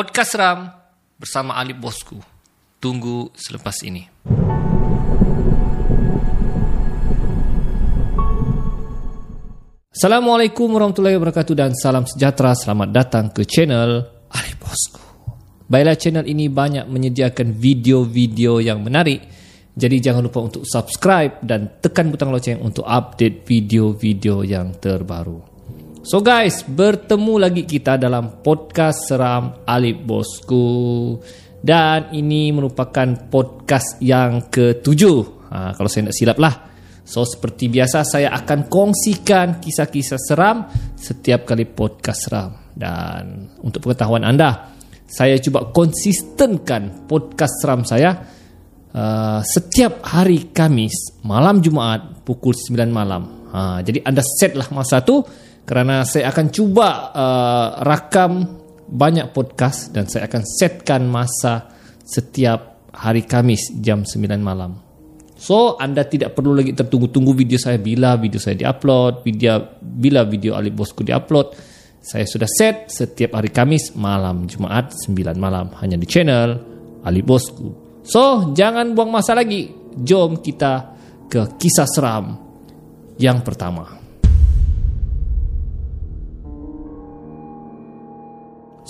Podcast Ram bersama Alip Bosku. Tunggu selepas ini. Assalamualaikum warahmatullahi wabarakatuh dan salam sejahtera. Selamat datang ke channel Alip Bosku. Baiklah channel ini banyak menyediakan video-video yang menarik. Jadi jangan lupa untuk subscribe dan tekan butang loceng untuk update video-video yang terbaru. So guys, bertemu lagi kita dalam podcast Seram Alip Bosku dan ini merupakan podcast yang ketujuh. Ha, kalau saya tidak silap lah. So seperti biasa saya akan kongsikan kisah-kisah seram setiap kali podcast seram. Dan untuk pengetahuan anda, saya cuba konsistenkan podcast seram saya uh, setiap hari Kamis malam Jumaat pukul 9 malam. Ha, jadi anda setlah masa tu kerana saya akan cuba uh, rakam banyak podcast dan saya akan setkan masa setiap hari Kamis jam 9 malam. So anda tidak perlu lagi tertunggu-tunggu video saya bila video saya diupload, video bila video Alip Bosku diupload. Saya sudah set setiap hari Kamis malam Jumaat 9 malam hanya di channel Alip Bosku. So jangan buang masa lagi. Jom kita ke kisah seram yang pertama.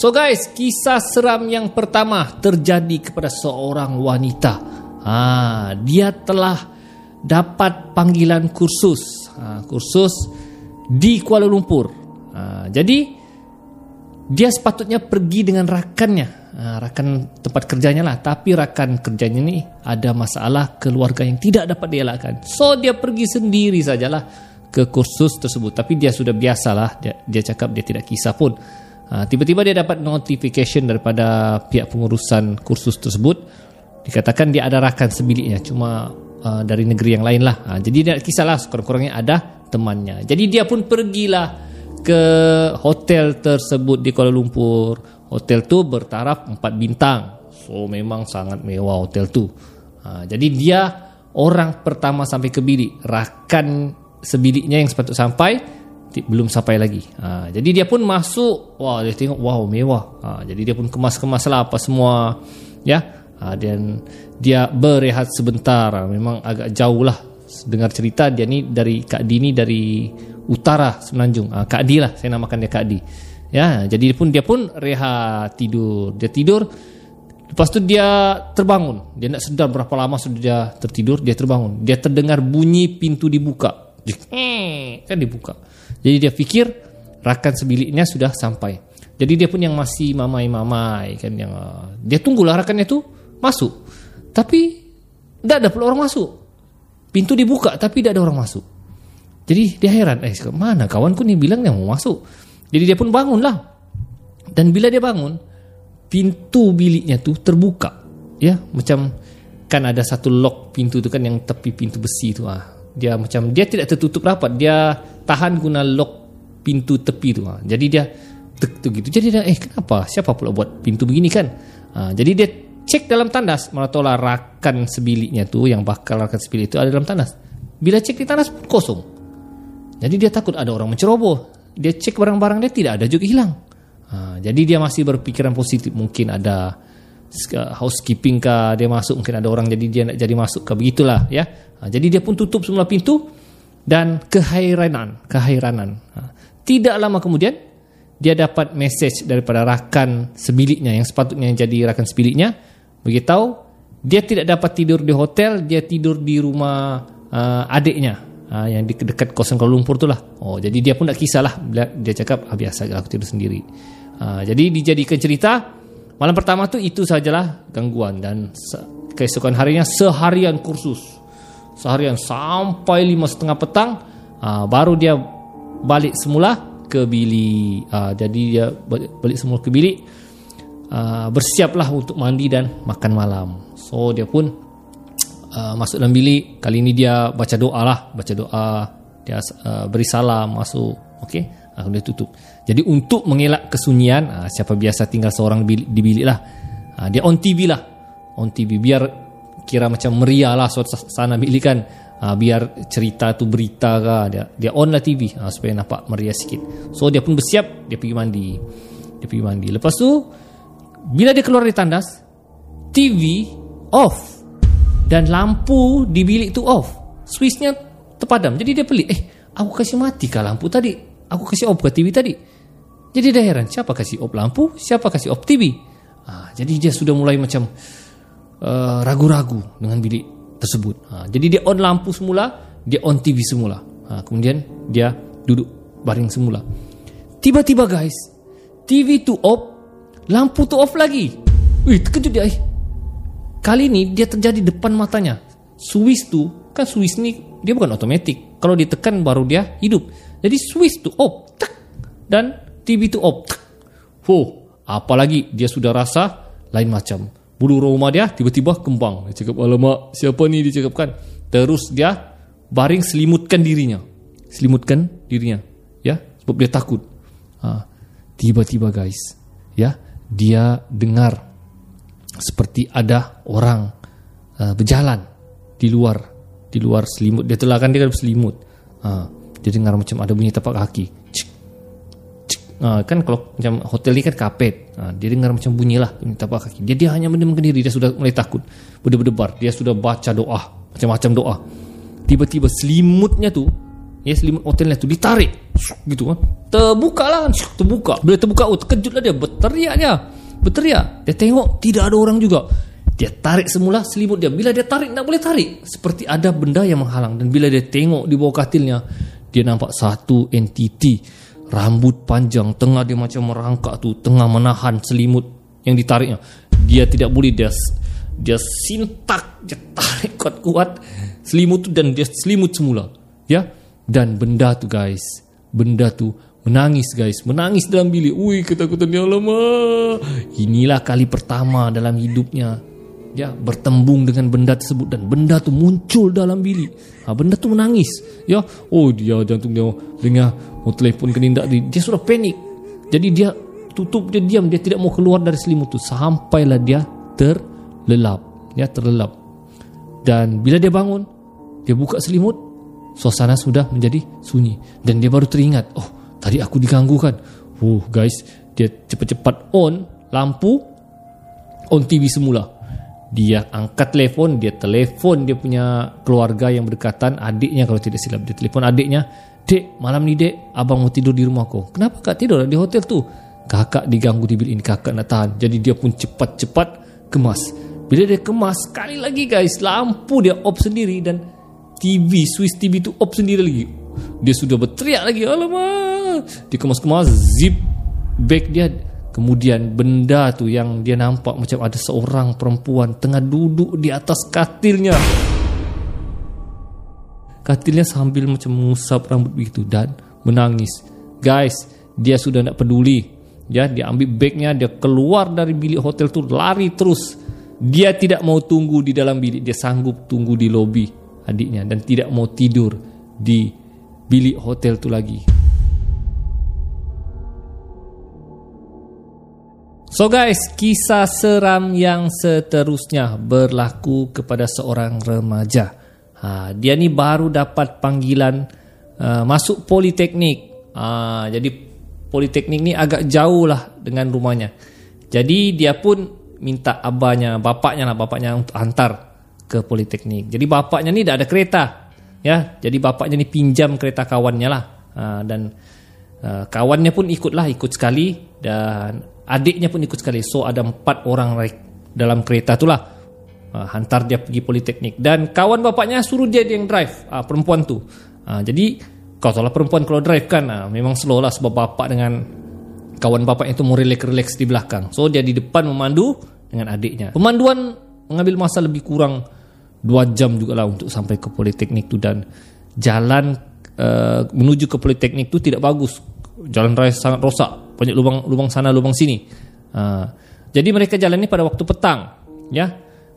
So guys, kisah seram yang pertama terjadi kepada seorang wanita. Ha, dia telah dapat panggilan kursus, ha, kursus di Kuala Lumpur. Ha, jadi dia sepatutnya pergi dengan rakannya, ha, rakan tempat kerjanya lah. Tapi rakan kerjanya ni ada masalah keluarga yang tidak dapat dielakkan. So dia pergi sendiri sajalah ke kursus tersebut. Tapi dia sudah biasalah. Dia, dia cakap dia tidak kisah pun. Ha, tiba-tiba dia dapat notification daripada pihak pengurusan kursus tersebut. Dikatakan dia ada rakan sebiliknya cuma uh, dari negeri yang lain lah ha, jadi dia kisahlah sekurang-kurangnya ada temannya. Jadi dia pun pergilah ke hotel tersebut di Kuala Lumpur. Hotel tu bertaraf 4 bintang. So memang sangat mewah hotel tu. Ha, jadi dia orang pertama sampai ke bilik. Rakan sebiliknya yang sepatut sampai belum sampai lagi. Ha, jadi dia pun masuk, wah dia tengok wow mewah. Ha, jadi dia pun kemas-kemas lah apa semua, ya. Ha, dan dia berehat sebentar. Ha, memang agak jauh lah. Dengar cerita dia ni dari Kak Di ni dari utara Semenanjung. Ha, Kak Di lah, saya namakan dia Kak Di. Ya, jadi dia pun dia pun rehat tidur. Dia tidur. Lepas tu dia terbangun. Dia nak sedar berapa lama sudah dia tertidur. Dia terbangun. Dia terdengar bunyi pintu dibuka. Kan dibuka. Jadi dia fikir rakan sebiliknya sudah sampai. Jadi dia pun yang masih mamai-mamai kan yang uh, dia tunggulah rakannya tu masuk. Tapi tidak ada pula orang masuk. Pintu dibuka tapi tidak ada orang masuk. Jadi dia heran, eh mana kawanku ni bilang yang mau masuk. Jadi dia pun bangunlah. Dan bila dia bangun, pintu biliknya tu terbuka. Ya, macam kan ada satu lock pintu tu kan yang tepi pintu besi tu ah. Dia macam dia tidak tertutup rapat. Dia tahan guna lock pintu tepi tu. Ha. Jadi dia tek tu gitu. Jadi dia eh kenapa? Siapa pula buat pintu begini kan? Ha, jadi dia cek dalam tandas. Mana tahu lah rakan sebiliknya tu yang bakal rakan sebilik itu ada dalam tandas. Bila cek di tandas pun kosong. Jadi dia takut ada orang menceroboh. Dia cek barang-barang dia tidak ada juga hilang. Ha, jadi dia masih berpikiran positif. Mungkin ada housekeeping kah dia masuk mungkin ada orang jadi dia nak jadi masuk ke begitulah ya ha, jadi dia pun tutup semua pintu dan kehairanan, kehairanan. Ha. Tidak lama kemudian dia dapat message daripada rakan sebiliknya yang sepatutnya jadi rakan sebiliknya beritahu dia tidak dapat tidur di hotel, dia tidur di rumah uh, adiknya uh, yang di dekat kawasan Kuala Lumpur tu lah. Oh, jadi dia pun tak kisahlah dia cakap ah, biasa aku tidur sendiri. Uh, jadi dijadikan cerita malam pertama tu itu sajalah gangguan dan keesokan harinya seharian kursus. Seharian sampai lima setengah petang uh, baru dia balik semula ke bilik. Uh, jadi dia balik semula ke bilik. Uh, bersiaplah untuk mandi dan makan malam. So dia pun uh, masuk dalam bilik. Kali ini dia baca doa lah. Baca doa dia uh, beri salam masuk. Okey? Uh, dia tutup jadi untuk mengelak kesunyian uh, siapa biasa tinggal seorang di bilik lah uh, dia on TV lah on TV biar kira macam meriah lah suasana bilik kan uh, biar cerita tu berita ke dia, dia on lah TV uh, supaya nampak meriah sikit so dia pun bersiap dia pergi mandi dia pergi mandi lepas tu bila dia keluar dari tandas, TV off dan lampu di bilik tu off. Switchnya terpadam. Jadi dia pelik. Eh, aku kasih mati kah lampu tadi? Aku kasih off ke TV tadi? Jadi dia heran. Siapa kasih off lampu? Siapa kasih off TV? Ha, jadi dia sudah mulai macam uh, ragu-ragu dengan bilik tersebut. Ha, jadi dia on lampu semula, dia on TV semula. Ha, kemudian dia duduk baring semula. Tiba-tiba guys, TV tu off, lampu tu off lagi. Wih, terkejut dia. Eh. Kali ni dia terjadi depan matanya. Switch tu, kan switch ni dia bukan otomatik. Kalau ditekan baru dia hidup. Jadi switch tu off. Tak. Dan TV tu off. Tak. Oh, apalagi dia sudah rasa lain macam. Bulu rumah dia tiba-tiba kembang. Dia cakap, alamak, siapa ni dia cakap kan. Terus dia baring selimutkan dirinya. Selimutkan dirinya. Ya, sebab dia takut. Ha. Tiba-tiba guys, ya, dia dengar seperti ada orang uh, berjalan di luar di luar selimut. Dia telah kan dia kan selimut. Ha. Dia dengar macam ada bunyi tapak kaki. Cik, Ha, kan kalau macam hotel ni kan kapet. Ha, dia dengar macam bunyi lah tapak kaki. Dia dia hanya mendiamkan diri. Dia sudah mulai takut. Berdebar-debar. Dia sudah baca doa. Macam-macam doa. Tiba-tiba selimutnya tu Ya selimut hotelnya tu ditarik gitu kan. Terbuka lah terbuka. Bila terbuka oh dia berteriak dia. Berteriak. Dia tengok tidak ada orang juga. Dia tarik semula selimut dia. Bila dia tarik tak boleh tarik. Seperti ada benda yang menghalang dan bila dia tengok di bawah katilnya dia nampak satu entiti rambut panjang tengah dia macam merangkak tu tengah menahan selimut yang ditariknya. Dia tidak boleh dia dia sintak dia tarik kuat-kuat selimut tu dan dia selimut semula. Ya. Dan benda tu guys Benda tu menangis guys Menangis dalam bilik Ui ketakutan ya lama Inilah kali pertama dalam hidupnya Ya bertembung dengan benda tersebut Dan benda tu muncul dalam bilik. Ha, Benda tu menangis. Ya Oh dia jantung dia Dengar Mau telefon ke dia Dia sudah panik. Jadi dia tutup dia diam. Dia tidak mau keluar dari selimut tu. Sampailah dia terlelap. Ya terlelap. Dan bila dia bangun Dia buka selimut suasana sudah menjadi sunyi. Dan dia baru teringat oh tadi aku diganggu kan oh guys dia cepat-cepat on lampu on TV semula dia angkat telefon dia telefon dia punya keluarga yang berdekatan adiknya kalau tidak silap dia telefon adiknya dek malam ni dek abang mau tidur di rumah kau kenapa kak tidur di hotel tu? Kakak diganggu di ini kakak nak tahan. Jadi dia pun cepat-cepat kemas. Bila dia kemas sekali lagi guys lampu dia off sendiri dan TV Swiss TV tu off sendiri lagi. Dia sudah berteriak lagi alamak. Dia kemas-kemas zip bag dia kemudian benda tu yang dia nampak macam ada seorang perempuan tengah duduk di atas katilnya. Katilnya sambil macam mengusap rambut begitu dan menangis. Guys dia sudah tak peduli. Ya dia ambil bagnya dia keluar dari bilik hotel tu lari terus. Dia tidak mau tunggu di dalam bilik dia sanggup tunggu di lobi adiknya dan tidak mau tidur di bilik hotel tu lagi. So guys, kisah seram yang seterusnya berlaku kepada seorang remaja. Ha, dia ni baru dapat panggilan uh, masuk politeknik. Ha, jadi politeknik ni agak jauh lah dengan rumahnya. Jadi dia pun minta abahnya, bapaknya lah, bapaknya untuk hantar ke politeknik. Jadi bapaknya ni dah ada kereta. Ya, jadi bapaknya ni pinjam kereta kawannya lah. Ha, dan uh, kawannya pun ikutlah ikut sekali dan adiknya pun ikut sekali. So ada empat orang dalam kereta tu lah. Uh, hantar dia pergi politeknik dan kawan bapaknya suruh dia yang drive uh, perempuan tu. Uh, jadi kau tahu lah perempuan kalau drive kan uh, memang slow lah sebab bapak dengan kawan bapaknya itu mau relax-relax di belakang. So dia di depan memandu dengan adiknya. Pemanduan mengambil masa lebih kurang dua jam juga lah untuk sampai ke politeknik tu dan jalan uh, menuju ke politeknik tu tidak bagus. Jalan raya sangat rosak. Banyak lubang lubang sana lubang sini. Uh, jadi mereka jalan ni pada waktu petang ya.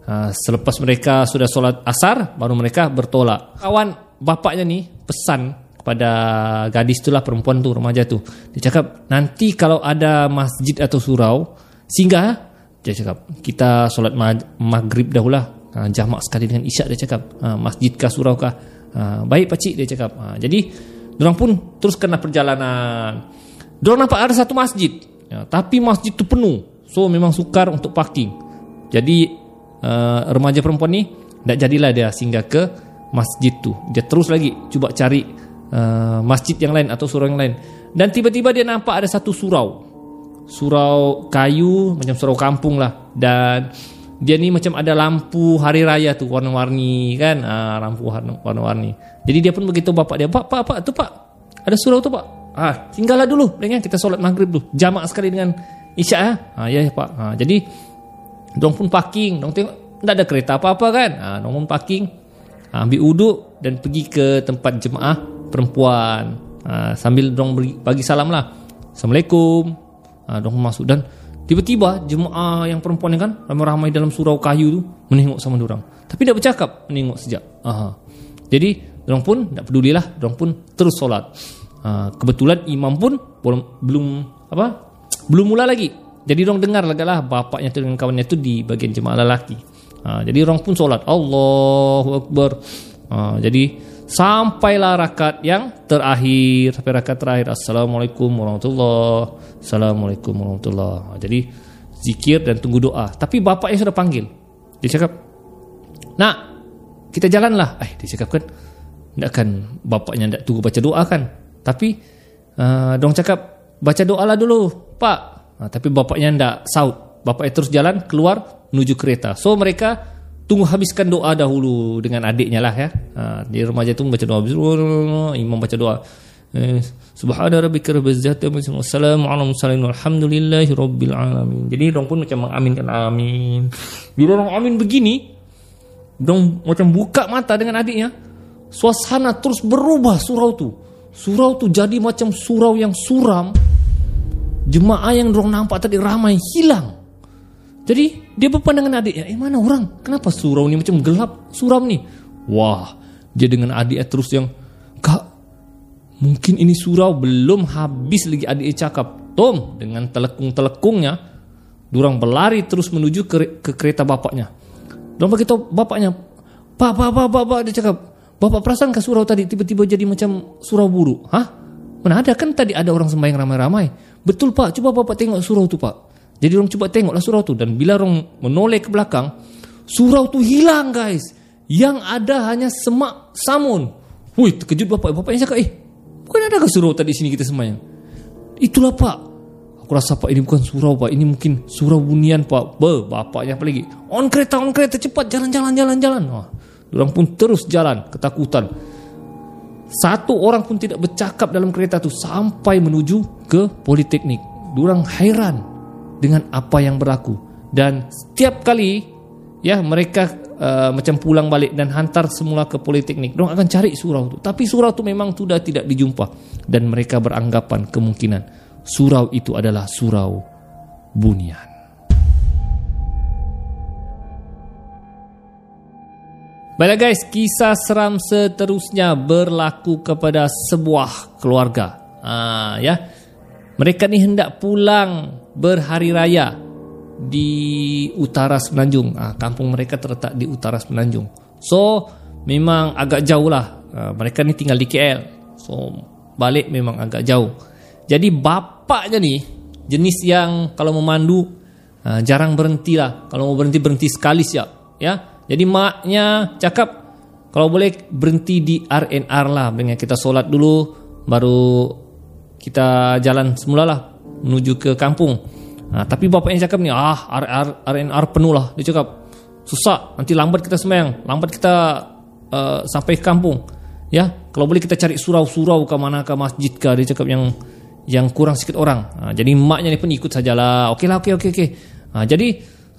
Uh, selepas mereka sudah solat asar baru mereka bertolak. Kawan bapaknya ni pesan kepada gadis itulah perempuan tu remaja tu. Dia cakap nanti kalau ada masjid atau surau singgah dia cakap kita solat maghrib dahulu ha, jamak sekali dengan isyak dia cakap. Ha, masjid kah surau kah ha, baik pakcik dia cakap ha, jadi orang pun terus kena perjalanan Orang nampak ada satu masjid ya, tapi masjid tu penuh So memang sukar untuk parking. Jadi uh, remaja perempuan ni tak jadilah dia singgah ke masjid tu. Dia terus lagi cuba cari uh, masjid yang lain atau surau yang lain. Dan tiba-tiba dia nampak ada satu surau. Surau kayu macam surau kampung lah. Dan dia ni macam ada lampu hari raya tu warna-warni kan. Ah, lampu warna-warni. Jadi dia pun begitu bapak dia. Pak, pak, pak, tu pak. Ada surau tu pak. Ah, tinggallah dulu. Dengan kita solat maghrib dulu. Jamak sekali dengan isyak ah. Ah, ya, ya pak. Ah, jadi dong pun parking. Dong tengok tak ada kereta apa-apa kan. Ah, dong pun parking. Ah, ambil uduk dan pergi ke tempat jemaah perempuan. Ah, sambil dong bagi salam lah. Assalamualaikum. Ah, dong masuk dan tiba-tiba jemaah yang perempuan ni kan ramai-ramai dalam surau kayu tu menengok sama orang. Tapi tak bercakap menengok sejak. Aha. Jadi Diorang pun tak pedulilah Diorang pun terus solat uh, Kebetulan imam pun belum, belum apa belum mula lagi Jadi diorang dengar lagi lah Bapaknya tu dengan kawannya tu Di bagian jemaah lelaki uh, Jadi diorang pun solat Allahu Akbar uh, Jadi Sampailah rakaat yang terakhir. Sampai rakaat terakhir Assalamualaikum warahmatullahi Assalamualaikum warahmatullahi Jadi Zikir dan tunggu doa. Tapi bapaknya sudah panggil. Dia cakap Nak Kita jalanlah. Eh dia cakap kan Takkan bapaknya tak tunggu baca doa kan? Tapi uh, Dong cakap Baca doa lah dulu Pak. Uh, Tapi bapaknya tak saut. Bapaknya terus jalan Keluar Menuju kereta. So mereka Tunggu habiskan doa dahulu Dengan adiknya lah ya. Uh, Di remaja tu baca doa. Imam baca doa. Eh, Subhana rabbika rabbil izzati Wassalamualaikum Alhamdulillahi rabbil alamin. Jadi dong pun macam mengaminkan amin. Bila orang amin begini Dong macam buka mata dengan adiknya suasana terus berubah surau tu. Surau tu jadi macam surau yang suram. Jemaah yang dorong nampak tadi ramai hilang. Jadi dia berpandangan adiknya, eh mana orang? Kenapa surau ni macam gelap, suram ni? Wah, dia dengan adiknya terus yang, kak, mungkin ini surau belum habis lagi adiknya cakap. Tom, dengan telekung-telekungnya, dorang berlari terus menuju ke, ke kereta bapaknya. Dorang beritahu bapaknya, pak, pak, pak, pak, pak, dia cakap, Bapak perasan ke surau tadi tiba-tiba jadi macam surau buruk? Hah? Mana ada kan tadi ada orang sembahyang ramai-ramai. Betul pak, coba bapak tengok surau tu pak. Jadi orang coba tengoklah surau tu dan bila orang menoleh ke belakang, surau tu hilang guys. Yang ada hanya semak samun. Wih, terkejut bapak. Bapaknya cakap, eh, bukan ada ke surau tadi sini kita sembahyang? Itulah pak. Aku rasa pak ini bukan surau pak, ini mungkin surau bunian pak. Be, bapaknya apa lagi? On kereta, on kereta, cepat, jalan, jalan, jalan, jalan. Wah. Orang pun terus jalan ketakutan. Satu orang pun tidak bercakap dalam kereta itu sampai menuju ke politeknik. Orang heran dengan apa yang berlaku dan setiap kali ya mereka uh, macam pulang balik dan hantar semula ke politeknik. Orang akan cari surau itu. Tapi surau itu memang sudah tidak dijumpa dan mereka beranggapan kemungkinan surau itu adalah surau bunian. Baiklah guys, kisah seram seterusnya berlaku kepada sebuah keluarga. Ah ya. Mereka ni hendak pulang berhari raya di utara Semenanjung. Ah, kampung mereka terletak di utara Semenanjung. So, memang agak jauh lah. Ah, mereka ni tinggal di KL. So, balik memang agak jauh. Jadi bapaknya ni jenis yang kalau memandu ah, jarang berhenti lah. Kalau mau berhenti berhenti sekali siap. Ya. Jadi maknya cakap kalau boleh berhenti di RNR lah dengan kita solat dulu baru kita jalan semula lah menuju ke kampung. Ha, tapi bapaknya cakap ni ah RNR, RNR penuh lah dia cakap susah nanti lambat kita semayang lambat kita uh, sampai ke kampung ya kalau boleh kita cari surau-surau ke mana ke masjid ke dia cakap yang yang kurang sikit orang ha, jadi maknya ni pun ikut sajalah okey lah okey okey okey ha, jadi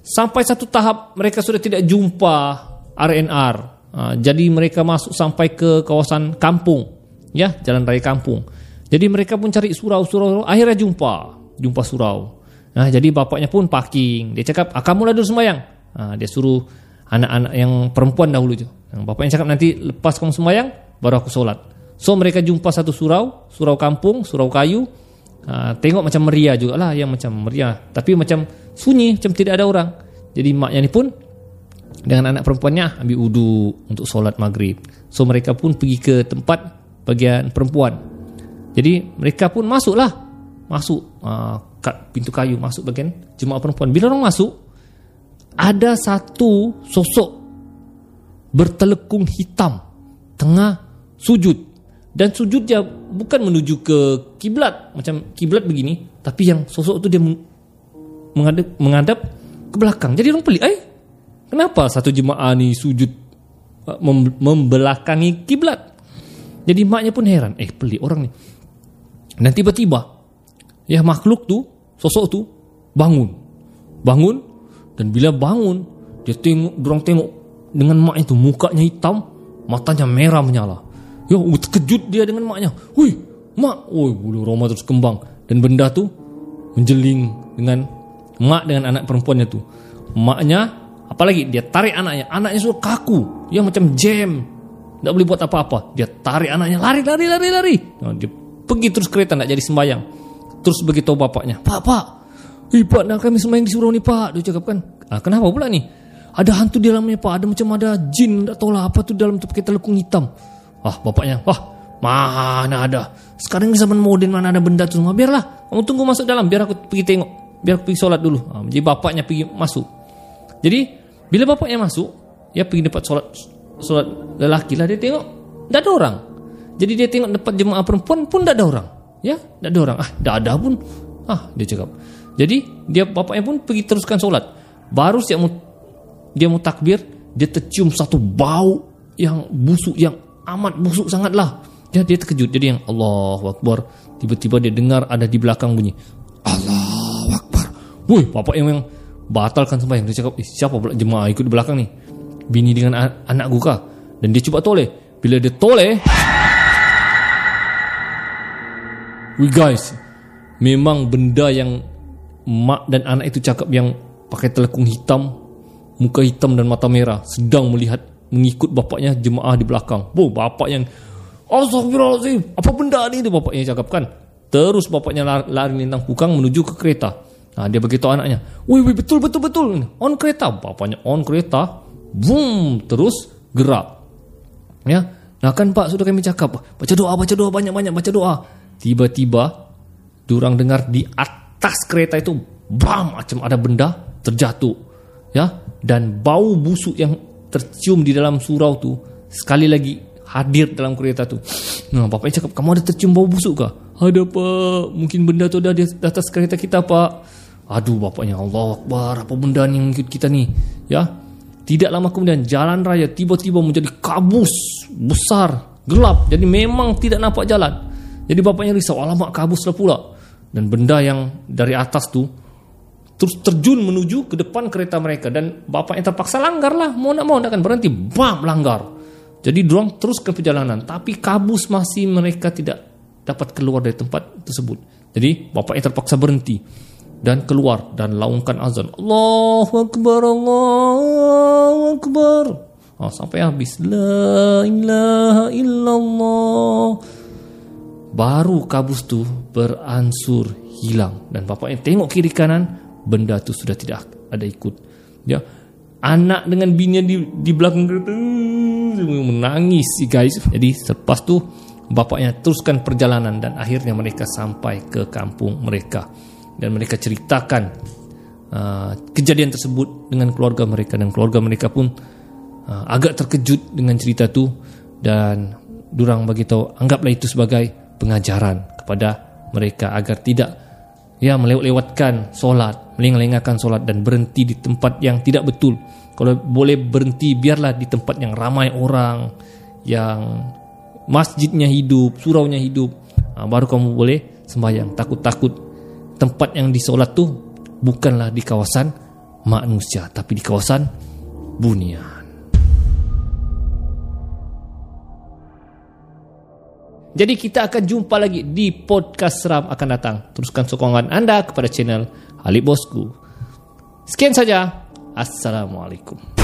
Sampai satu tahap mereka sudah tidak jumpa RNR. Ha, jadi mereka masuk sampai ke kawasan kampung. Ya, jalan raya kampung. Jadi mereka pun cari surau-surau. Akhirnya jumpa. Jumpa surau. Nah, jadi bapaknya pun parking. Dia cakap, ah, kamu lah dulu sembahyang. Ha, dia suruh anak-anak yang perempuan dahulu tu. Bapaknya cakap nanti lepas kamu sembahyang, baru aku solat. So mereka jumpa satu surau, surau kampung, surau kayu. Ha, tengok macam meriah juga lah, yang macam meriah. Tapi macam sunyi macam tidak ada orang. Jadi maknya ni pun dengan anak perempuannya ambil wudu untuk solat maghrib. So mereka pun pergi ke tempat bagian perempuan. Jadi mereka pun masuklah. Masuk uh, kat pintu kayu masuk bagian jemaah perempuan. Bila orang masuk, ada satu sosok bertelekung hitam tengah sujud dan sujud dia bukan menuju ke kiblat macam kiblat begini tapi yang sosok tu dia menghadap menghadap ke belakang jadi orang pelik eh kenapa satu jemaah ni sujud uh, membelakangi kiblat jadi maknya pun heran eh pelik orang ni dan tiba-tiba ya makhluk tu sosok tu bangun bangun dan bila bangun dia tengok orang tengok dengan mak itu mukanya hitam matanya merah menyala Ya, terkejut dia dengan maknya. Hui, mak. Oi, bulu Roma terus kembang. Dan benda tu menjeling dengan mak dengan anak perempuannya tu. Maknya, apalagi dia tarik anaknya. Anaknya sudah kaku. Ya, macam jam. Tak boleh buat apa-apa. Dia tarik anaknya. Lari, lari, lari, lari. Nah, dia pergi terus kereta nak jadi sembayang. Terus begitu bapaknya. Pak, pak. Eh, pak, nak kami sembahyang di surau ni, pak. Dia cakap kan. Ah, kenapa pula ni? Ada hantu di dalamnya, pak. Ada macam ada jin. Tak tahu lah apa tu dalam tu pakai telekung hitam. Wah bapaknya Wah mana ada Sekarang ni zaman moden mana ada benda tu semua Biarlah kamu tunggu masuk dalam Biar aku pergi tengok Biar aku pergi solat dulu ha, Jadi bapaknya pergi masuk Jadi bila bapaknya masuk Dia pergi dapat solat Solat lelaki lah Dia tengok Tak ada orang Jadi dia tengok dapat jemaah perempuan pun tak ada orang Ya Tak ada orang Ah tak ada pun Ah dia cakap Jadi dia bapaknya pun pergi teruskan solat Baru siap mu, dia mau takbir Dia tercium satu bau Yang busuk Yang amat busuk sangatlah. Dia dia terkejut. Jadi yang Allah Akbar. Tiba-tiba dia dengar ada di belakang bunyi. Allah Akbar. Woi, bapak yang, batalkan sembahyang. Dia cakap, eh, siapa pula jemaah ikut di belakang ni? Bini dengan anak gue kah? Dan dia cuba toleh. Bila dia toleh, guys, memang benda yang mak dan anak itu cakap yang pakai telekung hitam, muka hitam dan mata merah sedang melihat mengikut bapaknya jemaah di belakang. Bu, bapak yang Astagfirullahaladzim, apa benda ni? Itu bapaknya cakap kan. Terus bapaknya lari, lari lintang pukang menuju ke kereta. Nah, dia beritahu anaknya, wih, wih, betul, betul, betul. On kereta. Bapaknya on kereta. Boom, terus gerak. Ya, nah kan pak sudah kami cakap, baca doa, baca doa, banyak-banyak baca doa. Tiba-tiba, diorang dengar di atas kereta itu, bam, macam ada benda terjatuh. Ya, dan bau busuk yang tercium di dalam surau tu sekali lagi hadir dalam kereta tu. Nah, bapaknya cakap, kamu ada tercium bau busuk kah? Ada pak, mungkin benda tu ada di atas kereta kita pak. Aduh bapaknya Allah Akbar, apa benda ni yang ikut kita ni? Ya, tidak lama kemudian jalan raya tiba-tiba menjadi kabus besar, gelap. Jadi memang tidak nampak jalan. Jadi bapaknya risau, alamak kabus lah pula. Dan benda yang dari atas tu terus terjun menuju ke depan kereta mereka dan bapaknya terpaksa langgar lah mau nak mau nak kan? Berhenti bam langgar. Jadi dorong terus ke perjalanan tapi kabus masih mereka tidak dapat keluar dari tempat tersebut. Jadi bapaknya terpaksa berhenti dan keluar dan laungkan azan. Allahu Akbar Allahu Akbar. Oh, sampai habis. La ilaha illallah baru kabus tu beransur hilang. Dan bapaknya tengok kiri kanan benda tu sudah tidak ada ikut. Ya. Anak dengan bini di di belakang kereta menangis si guys. Jadi selepas tu bapaknya teruskan perjalanan dan akhirnya mereka sampai ke kampung mereka. Dan mereka ceritakan uh, kejadian tersebut dengan keluarga mereka. Dan keluarga mereka pun uh, agak terkejut dengan cerita tu. Dan durang bagi tahu anggaplah itu sebagai pengajaran kepada mereka agar tidak ya melewat-lewatkan solat, melengah-lengahkan solat dan berhenti di tempat yang tidak betul. Kalau boleh berhenti biarlah di tempat yang ramai orang, yang masjidnya hidup, suraunya hidup. Ha, baru kamu boleh sembahyang. Takut-takut tempat yang disolat tu bukanlah di kawasan manusia, tapi di kawasan bunia. Jadi kita akan jumpa lagi di podcast seram akan datang. Teruskan sokongan anda kepada channel Halib Bosku. Sekian saja. Assalamualaikum.